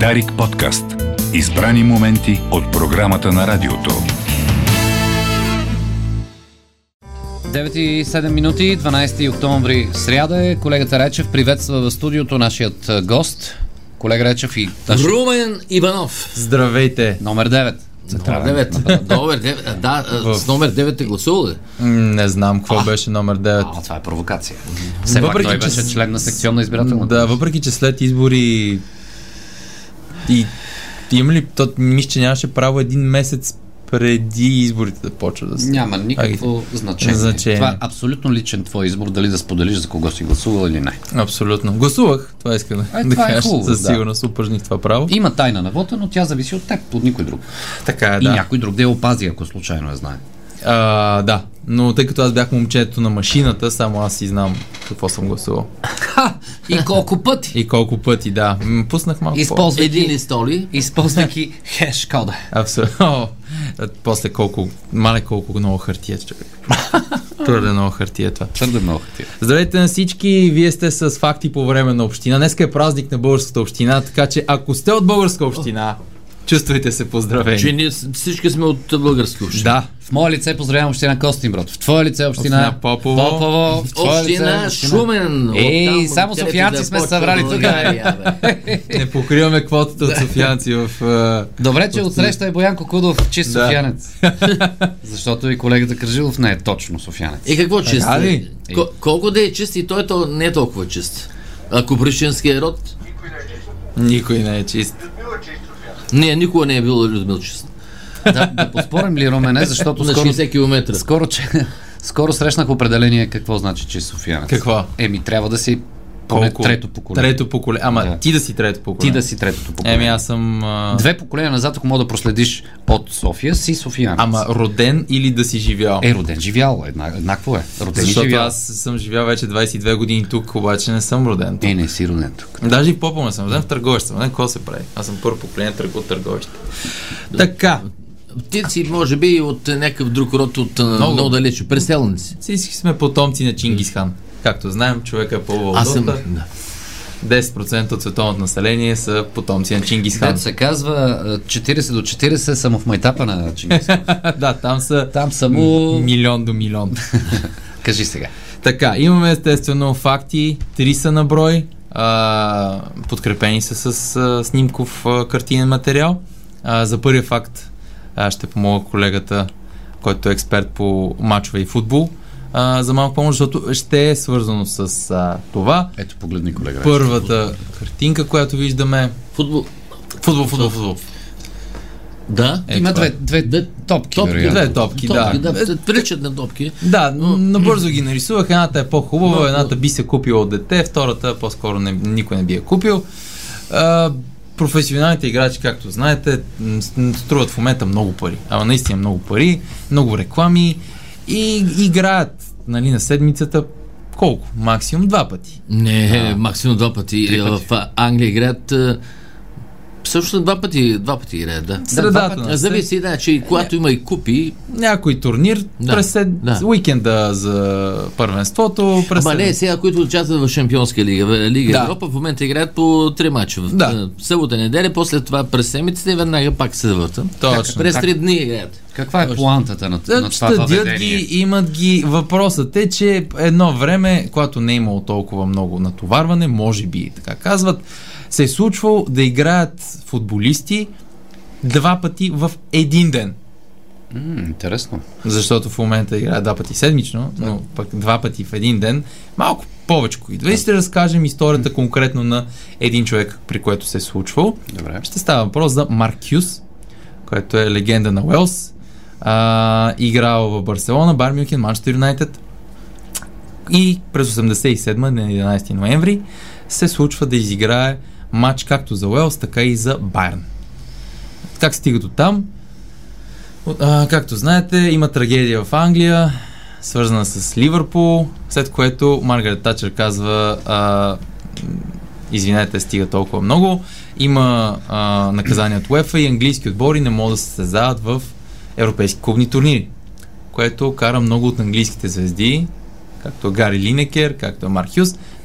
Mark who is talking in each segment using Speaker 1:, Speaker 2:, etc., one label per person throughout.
Speaker 1: Дарик подкаст. Избрани моменти от програмата на радиото.
Speaker 2: 9 и 7 минути, 12 октомври, сряда е. Колегата Речев приветства в студиото нашият а, гост. Колега Речев и наш...
Speaker 3: Румен Иванов.
Speaker 4: Здравейте!
Speaker 2: номер 9.
Speaker 3: Номер 9. Номер 9. Да, а, с номер 9 е гласувал ли?
Speaker 4: Не знам какво беше номер 9.
Speaker 2: А, това е провокация. Все пак
Speaker 4: Въпреки,
Speaker 2: той
Speaker 4: че
Speaker 2: беше член на секционна избирателна.
Speaker 4: Да, въпреки че след избори и има ли, то, мисля, че нямаше право един месец преди изборите да почва да се...
Speaker 2: Няма никакво значение.
Speaker 4: Значение.
Speaker 2: Това е абсолютно личен твой избор, дали да споделиш за кого си гласувал или не.
Speaker 4: Абсолютно. Гласувах, това искам да,
Speaker 2: Е,
Speaker 4: да
Speaker 2: е
Speaker 4: кажа.
Speaker 2: хубаво,
Speaker 4: Със
Speaker 2: да.
Speaker 4: сигурност упражних това право.
Speaker 2: Има тайна на вота, но тя зависи от теб, от никой друг.
Speaker 4: Така е,
Speaker 2: И
Speaker 4: да.
Speaker 2: някой друг да я опази, ако случайно я знае.
Speaker 4: А, да, но тъй като аз бях момчето на машината, само аз си знам какво съм гласувал.
Speaker 2: Ха! И колко пъти?
Speaker 4: И колко пъти, да. М, Пуснах малко по...
Speaker 2: Използвайки,
Speaker 3: Един ли столи?
Speaker 2: използвайки хеш кода.
Speaker 4: Абсолютно. После колко, мале колко много хартия, човек. Твърде много хартия е това.
Speaker 2: Твърде много хартия.
Speaker 4: Здравейте на всички, вие сте с факти по време на община. Днеска е празник на българската община, така че ако сте от българска община, чувствайте се поздравени.
Speaker 3: Че ние всички сме от български общини.
Speaker 4: Да,
Speaker 2: В мое лице поздравявам община Костинброд. В твое лице община,
Speaker 4: Община Попово.
Speaker 2: Попово. В твое
Speaker 3: Община
Speaker 2: лице
Speaker 3: Шумен.
Speaker 2: Ей, само софиянци сме събрали тук,
Speaker 4: не покриваме квотата от софиянци в... а,
Speaker 2: Добре, че отсреща е Боян Кокудов, чист
Speaker 4: Да.
Speaker 2: софиянец. Защото и колегата Кръжилов не е точно софиянец.
Speaker 3: И какво чист?
Speaker 4: Така ли?
Speaker 3: Ко- колко да е чист и той то не е толкова чист. Ако прищинския род,
Speaker 4: Никой не е чист.
Speaker 3: не, никога не е бил Людмил чист.
Speaker 2: Да, да поспорим ли, Румене, защото
Speaker 3: На
Speaker 2: скоро,
Speaker 3: 60 км.
Speaker 2: скоро, че, скоро срещнах определение какво значи чист софиянец.
Speaker 4: Какво?
Speaker 2: Еми, трябва да си поне
Speaker 4: Колко?
Speaker 2: трето поколение.
Speaker 4: Трето поколение. Ама
Speaker 2: Да.
Speaker 4: ти да си трето
Speaker 2: Ти
Speaker 4: поколение.
Speaker 2: да си третото поколение.
Speaker 4: Еми аз съм... А...
Speaker 2: Две поколения назад, ако мога да проследиш от София, си софиянец.
Speaker 4: Ама роден или да си живял?
Speaker 2: Е, роден живял. Една, еднакво е. Роден
Speaker 4: Защото
Speaker 2: живял.
Speaker 4: аз съм живял вече 22 години тук, обаче не съм роден тук.
Speaker 2: Е, не си роден тук.
Speaker 4: Даже и не съм роден, в Търговище. Не, какво се прави? Аз съм първо поколение търго от Търговище. Така,
Speaker 3: Ти си, може би, от някакъв друг род, от много,
Speaker 4: Много.
Speaker 3: много далече. Преселници.
Speaker 4: всички сме потомци на Чингисхан. Както знаем, човека е по
Speaker 3: Аз съм...
Speaker 4: доста.
Speaker 3: Да.
Speaker 4: 10% от световното население са потомци на Чингисхан.
Speaker 2: Дето се казва а, 40 до 40 съм в майтапа на Чингис.
Speaker 4: да, там са
Speaker 2: Там само...
Speaker 4: милион до милион.
Speaker 2: Кажи сега.
Speaker 4: така, имаме естествено факти, три са на брой, а, подкрепени са с а, снимков а, картинен материал. А, за първия факт а, ще помога колегата, който е експерт по мачове и футбол. А, за малко помощ, защото ще е свързано с а, това.
Speaker 2: Ето, погледни, колега.
Speaker 4: Първата картинка, която виждаме.
Speaker 3: Футбол.
Speaker 4: Футбол, футбол, футбол.
Speaker 3: Да.
Speaker 4: Е,
Speaker 2: Има
Speaker 4: е.
Speaker 2: две, две
Speaker 3: Две
Speaker 2: топки,
Speaker 3: Топки,
Speaker 2: вероятно.
Speaker 4: Две топки, да.
Speaker 3: Топки, да. да. Приличат на топки.
Speaker 4: Да, н- набързо ги нарисувах. Едната е по-хубава,
Speaker 3: Но-
Speaker 4: едната би се купила от дете, втората по-скоро не, никой не би я купил. А, професионалните играчи, както знаете, струват в момента много пари. Ама наистина много пари, много реклами и играят нали, на седмицата колко? Максимум два пъти.
Speaker 3: Не, максимум два пъти.
Speaker 2: Пъти.
Speaker 3: В Англия играят Също два пъти, два пъти играят, да.
Speaker 4: Средата на
Speaker 3: Зависи, да, че и когато има и купи,
Speaker 4: някой турнир
Speaker 3: Да,
Speaker 4: през сед...
Speaker 3: да.
Speaker 4: уикенда за първенството. През
Speaker 3: Ама не, сега, които участват в Шампионска лига, в Лига
Speaker 4: Да.
Speaker 3: Европа, в момента играят по три мача.
Speaker 4: Да.
Speaker 3: в събота, неделя, после това през седмицата и веднага пак се завъртам.
Speaker 4: Точно.
Speaker 3: През три дни играят.
Speaker 2: Каква е плантата на, на това въведение?
Speaker 4: ги, имат ги. Въпросът е, че едно време, когато не е имало толкова много натоварване, може би така казват, се е случвало да играят футболисти два пъти в един ден.
Speaker 2: М, интересно.
Speaker 4: Защото в момента играят два пъти седмично, но пък два пъти в един ден, малко повече идва. И ще разкажем историята конкретно на един човек, при което се е случвало.
Speaker 2: Добре.
Speaker 4: Ще става въпрос за Маркюс, който е легенда на Уелс. А, играл в Барселона, Бар Мюнхен, Манчестър Юнайтед. И през 87 на 11 ноември се случва да изиграе матч както за Уелс, така и за Байерн. Как стига до там? А, както знаете, има трагедия в Англия, свързана с Ливърпул, след което Маргарет Тачер казва а, извинете, стига толкова много. Има а, наказания от УЕФА и английски отбори не могат да се състезават в европейски клубни турнири, което кара много от английските звезди, както Гари Линекер, както Марк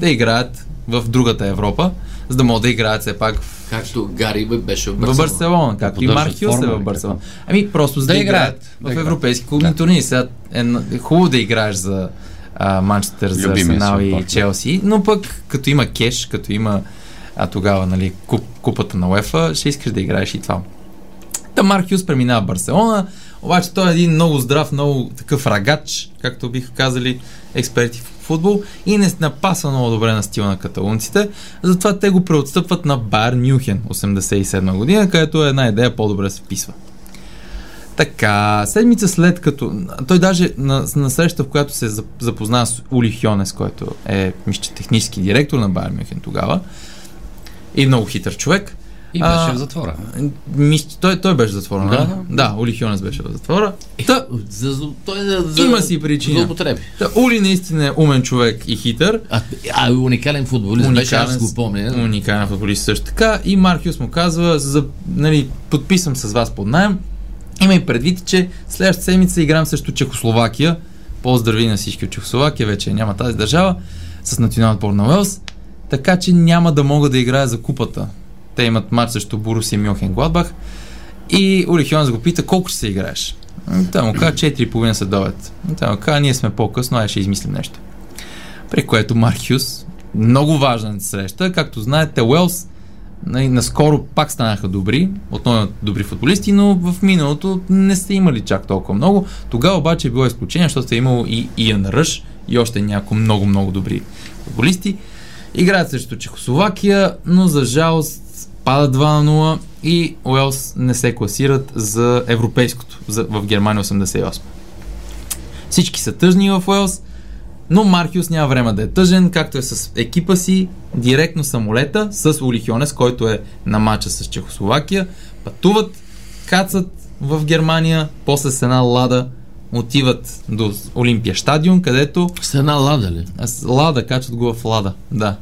Speaker 4: да играят в другата Европа, за да могат да играят все пак в
Speaker 3: Както Гари бе беше в
Speaker 4: в
Speaker 3: Барселона.
Speaker 4: Барселона, както и Марк Хюс е в
Speaker 2: ли,
Speaker 4: Барселона. Ами просто за
Speaker 2: Да
Speaker 4: да,
Speaker 2: играят, да
Speaker 4: в европейски клубни
Speaker 2: Да.
Speaker 4: турнири. Сега е, е хубаво да играеш за Манчестър, за Арсенал и. Челси, но пък като има кеш, като има а тогава нали, куп, купата на УЕФА, ще искаш да играеш и това. Та Марк Хюс преминава в Барселона, обаче той е един много здрав, много такъв рагач, както биха казали експерти в футбол и не напасва много добре на стила на каталунците, затова те го преотстъпват на Бар Мюхен 87 година, където една идея по-добре се вписва. Така, седмица след като... Той даже на, на среща, в която се зап- запозна с Ули Хьонес, който е, мисля, че технически директор на Байер Мюхен тогава, и много хитър човек,
Speaker 2: И беше
Speaker 4: А,
Speaker 2: в затвора.
Speaker 4: мисля, той, той беше в затвора,
Speaker 2: Да,
Speaker 4: да?
Speaker 2: да.
Speaker 4: Ули Хьонес беше в затвора. Та,
Speaker 3: За, за, той е за, за,
Speaker 4: Има си причина.
Speaker 3: За употреби.
Speaker 4: та, Ули наистина е умен човек и хитър,
Speaker 3: А, а уникален футболист беше, аз го помня.
Speaker 4: Уникален футболист също така. И Маркиус му казва, за, нали, подписвам с вас под найем. Има и предвид, че следващата седмица играм срещу Чехословакия. Поздрави на всички от Чехословакия, вече няма тази държава, с национален отбор на Уелс. Така че няма да мога да играя за купата. Те имат матч срещу Борусия Мюнхен Гладбах. И Ули Хьонс го пита колко ще се играеш. Той му каза 4,5 след обед. И Той му каза, ние сме по-късно, ай ще измислим нещо. При което Маркиус, много важна среща, както знаете, Уелс нали, наскоро пак станаха добри, отново добри футболисти, но в миналото не са имали чак толкова много. Тогава обаче е било изключение, защото е имало и Иан Ръш и още някои много-много добри футболисти. Играят срещу Чехословакия, но за жалост падат 2 на 0 и Уелс не се класират за европейското за, в Германия 88. Всички са тъжни в Уелс, но Маркиус няма време да е тъжен, както е с екипа си, директно самолета с Ули Хьонес, който е на матча с Чехословакия, пътуват, кацат в Германия, после с една лада отиват до Олимпия стадион, където
Speaker 3: С една лада ли?
Speaker 4: Лада, качват го в Лада, да.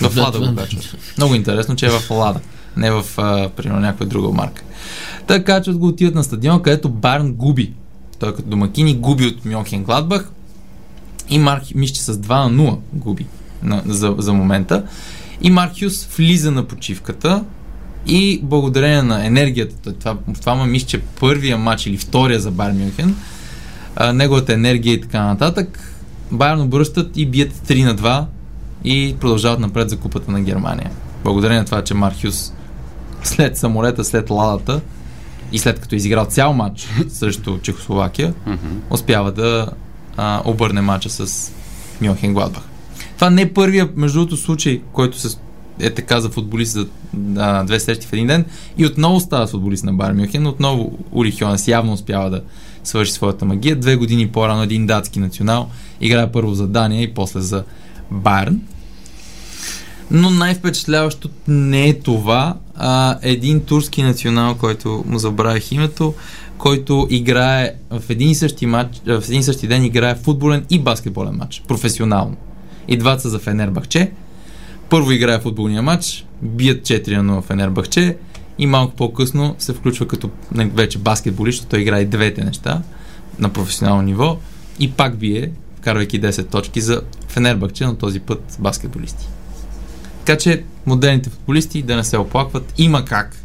Speaker 4: В
Speaker 3: Да,
Speaker 4: Лада го качват. Много интересно, че е в Лада, не в, а, примерно, някоя друга марка. Та качват го, отиват на стадион, където Барн губи. Той като домакини губи от Мюнхен Гладбах и Марк, мисля, че с 2 на 0 губи на, за, за момента. И Маркиус влиза на почивката и благодарение на енергията, това, това ма мисля, че първия матч или втория за Бар Мюнхен, неговата енергия и така нататък, Байерн обръщат и бият 3 на 2 и продължават напред за купата на Германия. Благодарение на това, че Мархиус след самолета, след ладата и след като е изиграл цял матч срещу Чехословакия, успява да а, обърне матча с Мюнхен Гладбах. Това не е първия, между другото, случай, който се е така за футболист за а, две срещи в един ден и отново става футболист на Бар Мюнхен, отново Ули Хьонес явно успява да свърши своята магия. Две години по-рано един датски национал играе първо за Дания и после за Байерн. Но най-впечатляващото не е това, а един турски национал, който му забравих името, който играе в един и същи, матч, в един и същи ден играе футболен и баскетболен матч, професионално. И двата са за Фенербахче. Първо играе футболния матч, бият 4 на 0 в Фенербахче и малко по-късно се включва като вече баскетболист, той играе двете неща на професионално ниво и пак бие, вкарвайки 10 точки за Фенербахче, но този път баскетболисти. Така че модерните футболисти да не се оплакват, има как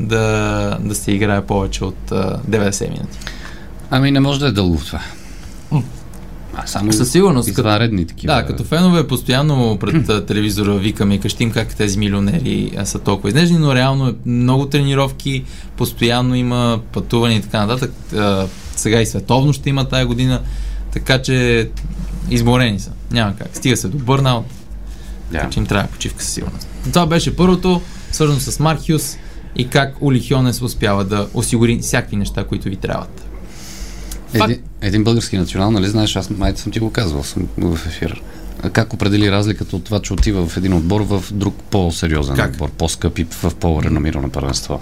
Speaker 4: да, да се играе повече от а, 90 минути.
Speaker 2: Ами не може да е дълго това. А само
Speaker 4: Със сигурност,
Speaker 2: извънредни такива.
Speaker 4: Да, като фенове постоянно пред телевизора викаме и къщим как тези милионери са толкова изнежени, но реално е много тренировки, постоянно има пътуване и така нататък. Сега и световно ще има тая година, така че изморени са. Няма как. Стига се до бърнаут, така че им трябва почивка със сигурност. Това беше първото, свързано с Маркиус и как Ули Хьонес успява да осигури всякакви неща, които ви трябват.
Speaker 2: Един, един български национал, нали знаеш, аз майта съм ти го казвал съм в ефир. Как определи разликата от това, че отива в един отбор в друг по-сериозен
Speaker 4: Как?
Speaker 2: отбор, по-скъп и в по-реномирано първенство?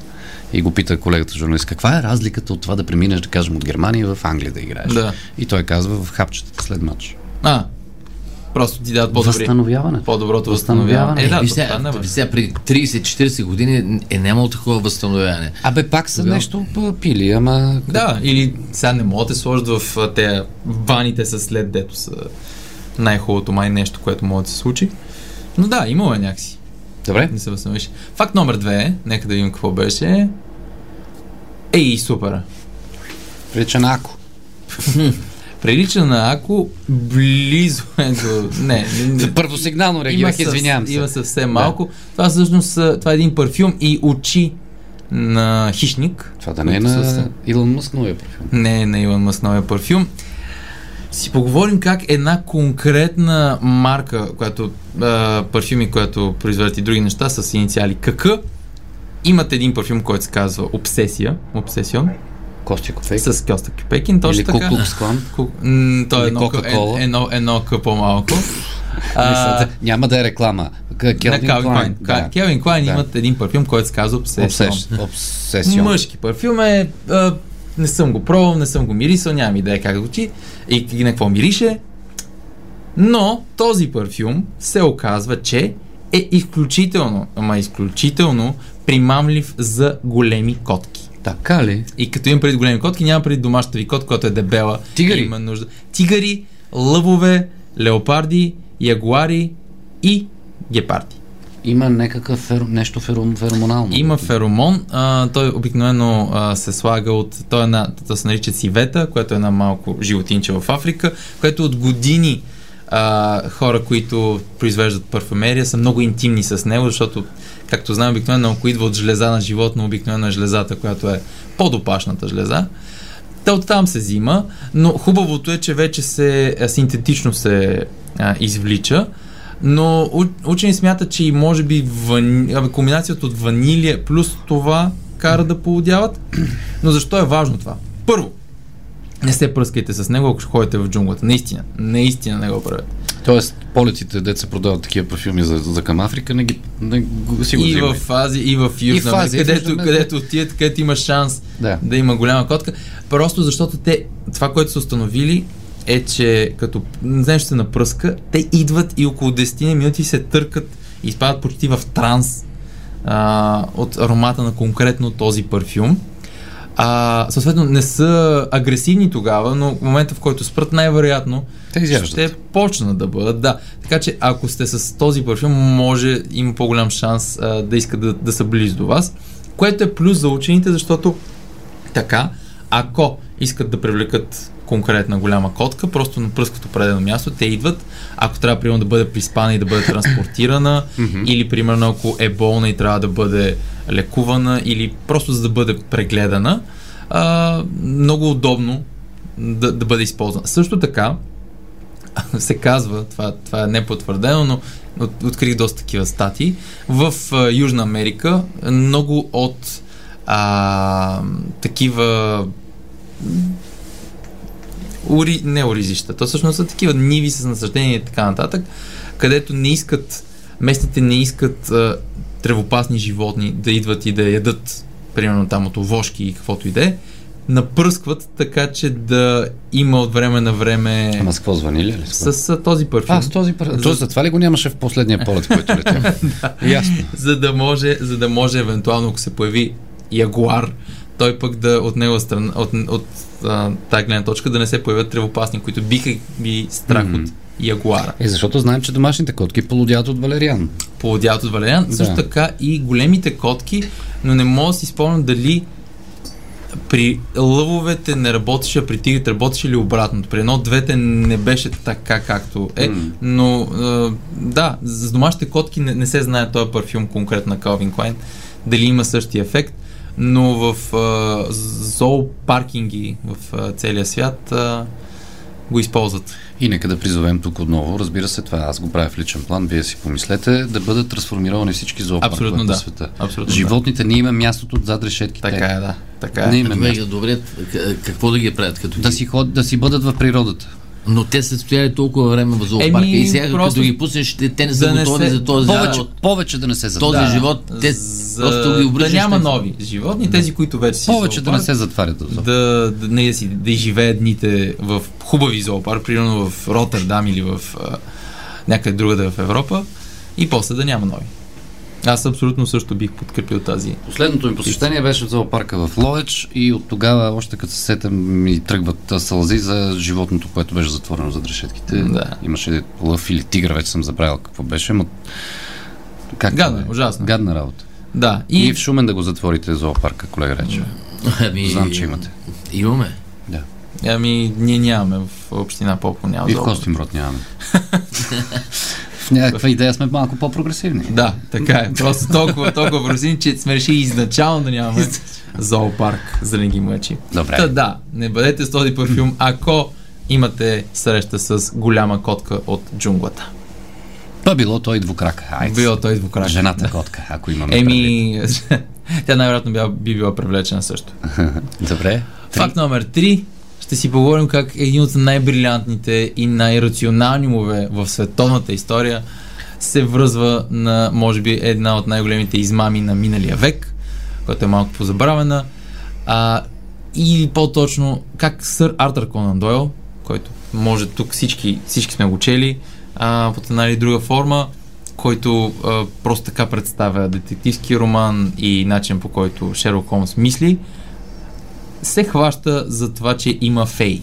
Speaker 2: И го пита колегата журналист, каква е разликата от това да преминеш, да кажем, от Германия в Англия да играеш?
Speaker 4: Да.
Speaker 2: И той казва в хапчетата след матч.
Speaker 4: А, просто ти дадат по-добри.
Speaker 2: Възстановяване.
Speaker 4: по-доброто
Speaker 2: Възстановяване.
Speaker 4: възстановяване. Е, да,
Speaker 3: Е,
Speaker 4: това не е
Speaker 3: сега при 30-40 години е нямало такова възстановяване.
Speaker 2: Абе, пак са
Speaker 3: Тогава-
Speaker 2: нещо пили, ама...
Speaker 4: Да, или сега не могат да те сложат в те ваните с след, дето са най-хубавото май нещо, което може да се случи. Но да, имало е някакси.
Speaker 2: Добре.
Speaker 4: Не се възстановиш. Факт номер две, нека да видим какво беше. Ей, супер.
Speaker 2: Прилича на Ако.
Speaker 4: Прилича на Ако, близо е до... Не, не.
Speaker 2: Първосигнално реагирах, извинявам се.
Speaker 4: Има съвсем малко. Това всъщност това е един парфюм и очи на хищник.
Speaker 2: Това да не е на
Speaker 4: с-
Speaker 2: Илон Мъск новия парфюм.
Speaker 4: Не е на Илон Мъск новия парфюм. Си поговорим как една конкретна марка, която а, парфюми, която произвеждат и други неща с инициали КК, имат един парфюм, който се казва Обсесия, Обсесион,
Speaker 2: Костя Кофейк.
Speaker 4: с Костя Кюпекин, точно
Speaker 2: Или
Speaker 4: така.
Speaker 2: Куклукс Клан.
Speaker 4: Ку- Той е
Speaker 2: Или
Speaker 4: едно, едно, едно по-малко.
Speaker 2: Мисля, няма да е реклама. Келвин Клайн. Да.
Speaker 4: Келвин Клайн
Speaker 2: Да.
Speaker 4: имат един парфюм, който се казва Обсесион. Мъжки парфюм е... А, не съм го пробвал, не съм го мирисал, нямам идея как да звучи и, и на какво мирише. Но този парфюм се оказва, че е изключително, ама изключително примамлив за големи котки.
Speaker 2: Така ли?
Speaker 4: И като имам преди големи котки, няма преди домашната ви котка, която е дебела.
Speaker 2: Тигъри.
Speaker 4: и Има нужда. Тигъри, лъвове, леопарди, ягуари и гепарди.
Speaker 2: Има някакъв фер... нещо фером... феромонално.
Speaker 4: Има феромон, а, той обикновено а, се слага от, той е една, то се нарича сивета, което е една малко животинче в Африка, което от години а, хора, които произвеждат парфумерия, са много интимни с него, защото, както знаем, обикновено ако идва от жлеза на животно, обикновено е жлезата, която е по-допашната жлеза. Та оттам се взима, но хубавото е, че вече се а, синтетично се а, извлича. Но учени смятат, че и може би вани... комбинацията от ванилия плюс това кара да поудяват. Но защо е важно това? Първо, не се пръскайте с него, ако ходите в джунглата. Наистина, наистина не го правете.
Speaker 2: Тоест, полетите, деца продават такива парфюми за, за към Африка, не ги, не го, си го
Speaker 4: И
Speaker 2: взимай.
Speaker 4: в Азия, и в Южна
Speaker 2: Азия,
Speaker 4: където,
Speaker 2: Америка.
Speaker 4: където отидете, където има шанс
Speaker 2: Да.
Speaker 4: да има голяма котка. Просто защото те, това, което са установили, е, че като нещо се напръска, те идват и около 10 минути се търкат и изпадат почти в транс а, от аромата на конкретно този парфюм. А, съответно, не са агресивни тогава, но в момента, в който спрат, най-вероятно
Speaker 2: Те
Speaker 4: ще почнат да бъдат. Да. Така че, ако сте с този парфюм, може, има по-голям шанс а, да искат да, да са близо до вас, което е плюс за учените, защото така, ако искат да привлекат конкретна голяма котка, просто напръскат определено място, те идват, ако трябва, примерно, да бъде приспана и да бъде транспортирана, или, примерно, ако е болна и трябва да бъде лекувана, или просто за да бъде прегледана, а, много удобно да, да бъде използвана. Също така, се казва, това, това е непотвърдено, но от, открих доста такива статии, в а, Южна Америка много от а, такива ури, не оризища, то всъщност са такива ниви с насъждение и така нататък, където не искат, местните не искат а, тревопасни животни да идват и да ядат, примерно там от овошки и каквото и да е, напръскват така, че да има от време на време
Speaker 2: Ама с какво звъни ли?
Speaker 4: с, с този парфюм.
Speaker 2: А, с този парфюм. Тоест, затова ли го нямаше в последния полет, който летя? Ясно.
Speaker 4: за да може, за да може евентуално, ако се появи ягуар, той пък да от него страна, от, от а, тази гледна точка да не се появят тревопасни, които биха би страх
Speaker 2: Мгм.
Speaker 4: от ягуара.
Speaker 2: Е, защото знаем, че домашните котки полудяват от валериан.
Speaker 4: Плодят от валериан.
Speaker 2: Да.
Speaker 4: Също така и големите котки, но не мога да си спомням дали при лъвовете не работеше, а при тигрите работеше ли обратното. При едно от двете не беше така както е,
Speaker 2: М.
Speaker 4: но а, да, за домашните котки не, не се знае този парфюм конкретно на Calvin Klein, дали има същия ефект, но в а, зоопаркинги в а, целия свят а, го използват.
Speaker 2: И нека да призовем тук отново, разбира се, това аз го правя в личен план, вие си помислете, да бъдат трансформировани всички зоопаркове на
Speaker 4: да.
Speaker 2: света.
Speaker 4: Абсолютно
Speaker 2: Животните не има мястото зад решетките.
Speaker 4: Така е, да. Така
Speaker 2: Не
Speaker 4: е.
Speaker 2: има
Speaker 3: Добре, какво да ги правят като
Speaker 2: Да
Speaker 3: ги?
Speaker 2: си, ход, да си бъдат в природата.
Speaker 3: Но те са стояли толкова време в зоопарка
Speaker 4: Еми,
Speaker 3: и сега
Speaker 4: просто
Speaker 3: като ги пуснеш, те, те не са
Speaker 4: да не
Speaker 3: готови
Speaker 4: се-
Speaker 3: за този
Speaker 2: Повече,
Speaker 3: живот.
Speaker 2: повече да не се
Speaker 3: Този
Speaker 2: затварят.
Speaker 3: живот, те
Speaker 4: за
Speaker 3: просто ги
Speaker 4: да
Speaker 3: обръщаш.
Speaker 4: няма нови животни, тези, които вече си
Speaker 2: Повече да не
Speaker 4: зоопарк,
Speaker 2: се затварят. Да.
Speaker 4: да, да, не, да, си, да изживеят дните в хубави зоопарк, примерно в Роттердам или в а, някъде другаде в Европа и после да няма нови. Аз абсолютно също бих подкрепил тази.
Speaker 2: Последното ми посещение беше в зоопарка в Ловеч и от тогава, още като се сетям, ми тръгват сълзи за животното, което беше затворено за решетките.
Speaker 4: Да.
Speaker 2: Имаше лъв или тигър, вече съм забравил какво беше, но Как
Speaker 4: Гадно,
Speaker 2: е?
Speaker 4: ужасно.
Speaker 2: Гадна работа.
Speaker 4: Да.
Speaker 2: И...
Speaker 4: И,
Speaker 2: в Шумен да го затворите зоопарка, колега Рече.
Speaker 3: Ами,
Speaker 2: Знам, че имате.
Speaker 3: Имаме.
Speaker 2: Да.
Speaker 4: ами, ние нямаме в община Попо, няма
Speaker 2: И в. Костинброд нямаме. в някаква идея сме малко по-прогресивни.
Speaker 4: Да, така е. Просто толкова, толкова просим, че сме решили изначално да нямаме зоопарк, за да не ги мъчи.
Speaker 2: Добре.
Speaker 4: Та, да, не бъдете с този парфюм, ако имате среща с голяма котка от джунглата.
Speaker 2: Па било той двукрак. Айде.
Speaker 4: Било той двукрак.
Speaker 2: Жената котка, ако имаме.
Speaker 4: Еми, тя най-вероятно би, би била привлечена също.
Speaker 2: Добре.
Speaker 4: Факт номер 3. Ще си поговорим как един от най-брилянтните и най-рационални умове в световната история се връзва на, може би, една от най-големите измами на миналия век, която е малко позабравена. А, или по-точно, как сър Артър Конан Дойл, който може тук всички, всички сме го чели, а, под една или друга форма, който а, просто така представя детективски роман и начин по който Шерлок Холмс мисли, се хваща за това, че има фей.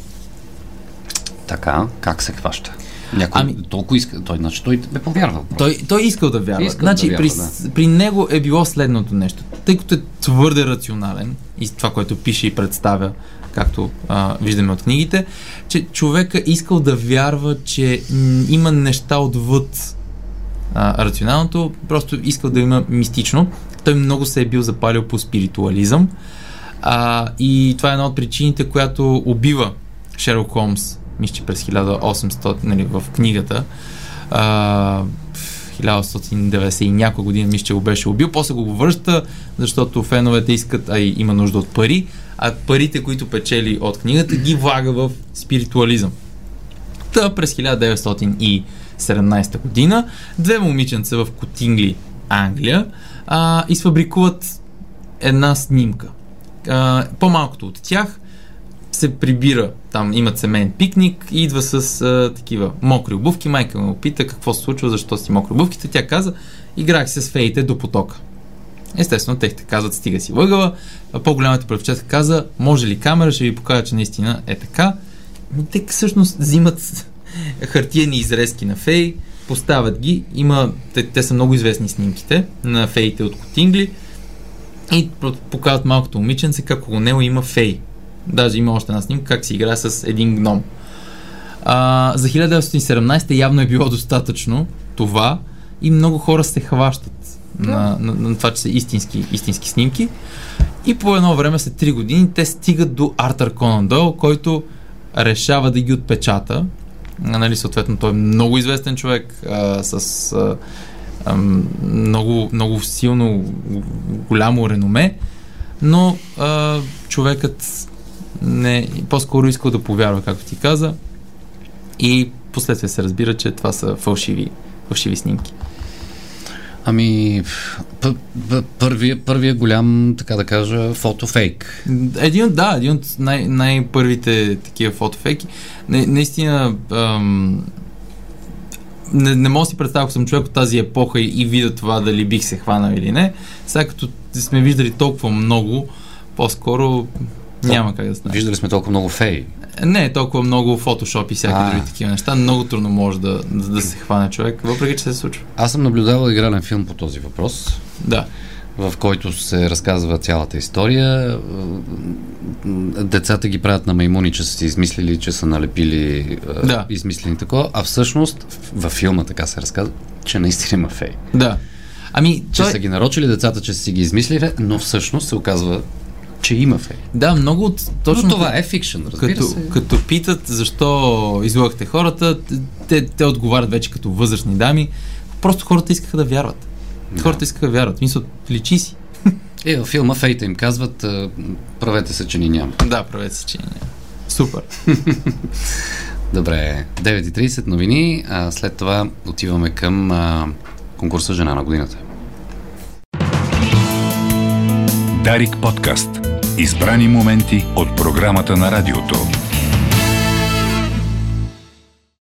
Speaker 2: Така, как се хваща? Някой
Speaker 4: Ами-
Speaker 2: толкова иска, той, значи той е повярвал. просто.
Speaker 4: Той, той искал да вярва.
Speaker 2: Искал
Speaker 4: значи,
Speaker 2: да вярва,
Speaker 4: при,
Speaker 2: да.
Speaker 4: при него е било следното нещо. Тъй като е твърде рационален и това, което пише и представя, както а, виждаме от книгите, че човека искал да вярва, че м, има неща отвъд а, рационалното, просто искал да има мистично. Той много се е бил запалил по спиритуализъм. А, и това е една от причините, която убива Шерлок Холмс, мисля, че през 1800, нали, в книгата. А, в 1890 и някоя година мисля, че го беше убил. После го връща, защото феновете искат, а и има нужда от пари, а парите, които печели от книгата, ги влага в спиритуализъм. Та през 1917 година две момиченца в Котингли, Англия, а, изфабрикуват една снимка. По-малкото от тях се прибира, там имат семейен пикник и идва с а, такива мокри обувки. Майка му пита какво се случва, защо си мокри обувките. Тя каза, играх се с феите до потока. Естествено, техте казват, стига си въгъла. По-голямата правчетка каза, може ли камера, ще ви покажа, че наистина е така. Ами, Те всъщност взимат хартиени изрезки на феи, поставят ги. Има, те, те са много известни снимките на феите от Котингли и показват малкото момиченце как около него има феи. Даже има още една снимка как си играе с един гном. А, за 1917 явно е било достатъчно това и много хора се хващат на, на, на това, че са истински, истински снимки. И по едно време, след 3 години, те стигат до Артър Конан Дойл, който решава да ги отпечата. Нали, съответно, той е много известен човек а, с а, много, много силно, голямо реноме, но а, човекът не, по-скоро искал да повярва, както ти каза, и последствие се разбира, че това са фалшиви, фалшиви снимки.
Speaker 2: Ами, п- п- първия, първия голям, така да кажа, фотофейк.
Speaker 4: Един от, да, един от най- най-първите такива фотофейки. Не, наистина, ам, не, не мога да си представя, ако съм човек от тази епоха и, и видя това дали бих се хванал или не. Сега като сме виждали толкова много, по-скоро няма как да стане.
Speaker 2: Виждали сме толкова много феи.
Speaker 4: Не толкова много фотошоп и всякакви
Speaker 2: А.
Speaker 4: други такива неща. Много трудно може да, да, да се хване човек, въпреки че се случва.
Speaker 2: Аз съм наблюдавал игрален филм по този въпрос,
Speaker 4: Да.
Speaker 2: В който се разказва цялата история. Децата ги правят на маймуни, че са си измислили, че са налепили
Speaker 4: Да.
Speaker 2: измислени такова, а всъщност във филма така се разказва, че наистина има феи.
Speaker 4: Да. Ами,
Speaker 2: Че
Speaker 4: той...
Speaker 2: са ги нарочили децата, че са си ги измислили, но всъщност се оказва, че има феи.
Speaker 4: Да, много от... Точно
Speaker 2: но това е фикшн, разбира
Speaker 4: като,
Speaker 2: се.
Speaker 4: като питат защо излъгахте хората, те, те отговарят вече като възрастни дами. Просто хората искаха да вярват.
Speaker 2: Да.
Speaker 4: Хората искаха вярват. Мисля, личи си.
Speaker 2: И във филма феите им казват, правете се, че ни няма.
Speaker 4: Да, правете си, че няма. Супер.
Speaker 2: Добре, 9.30 новини, а след това отиваме към а, конкурса Жена на годината.
Speaker 1: Дарик подкаст. Избрани моменти от програмата на радиото.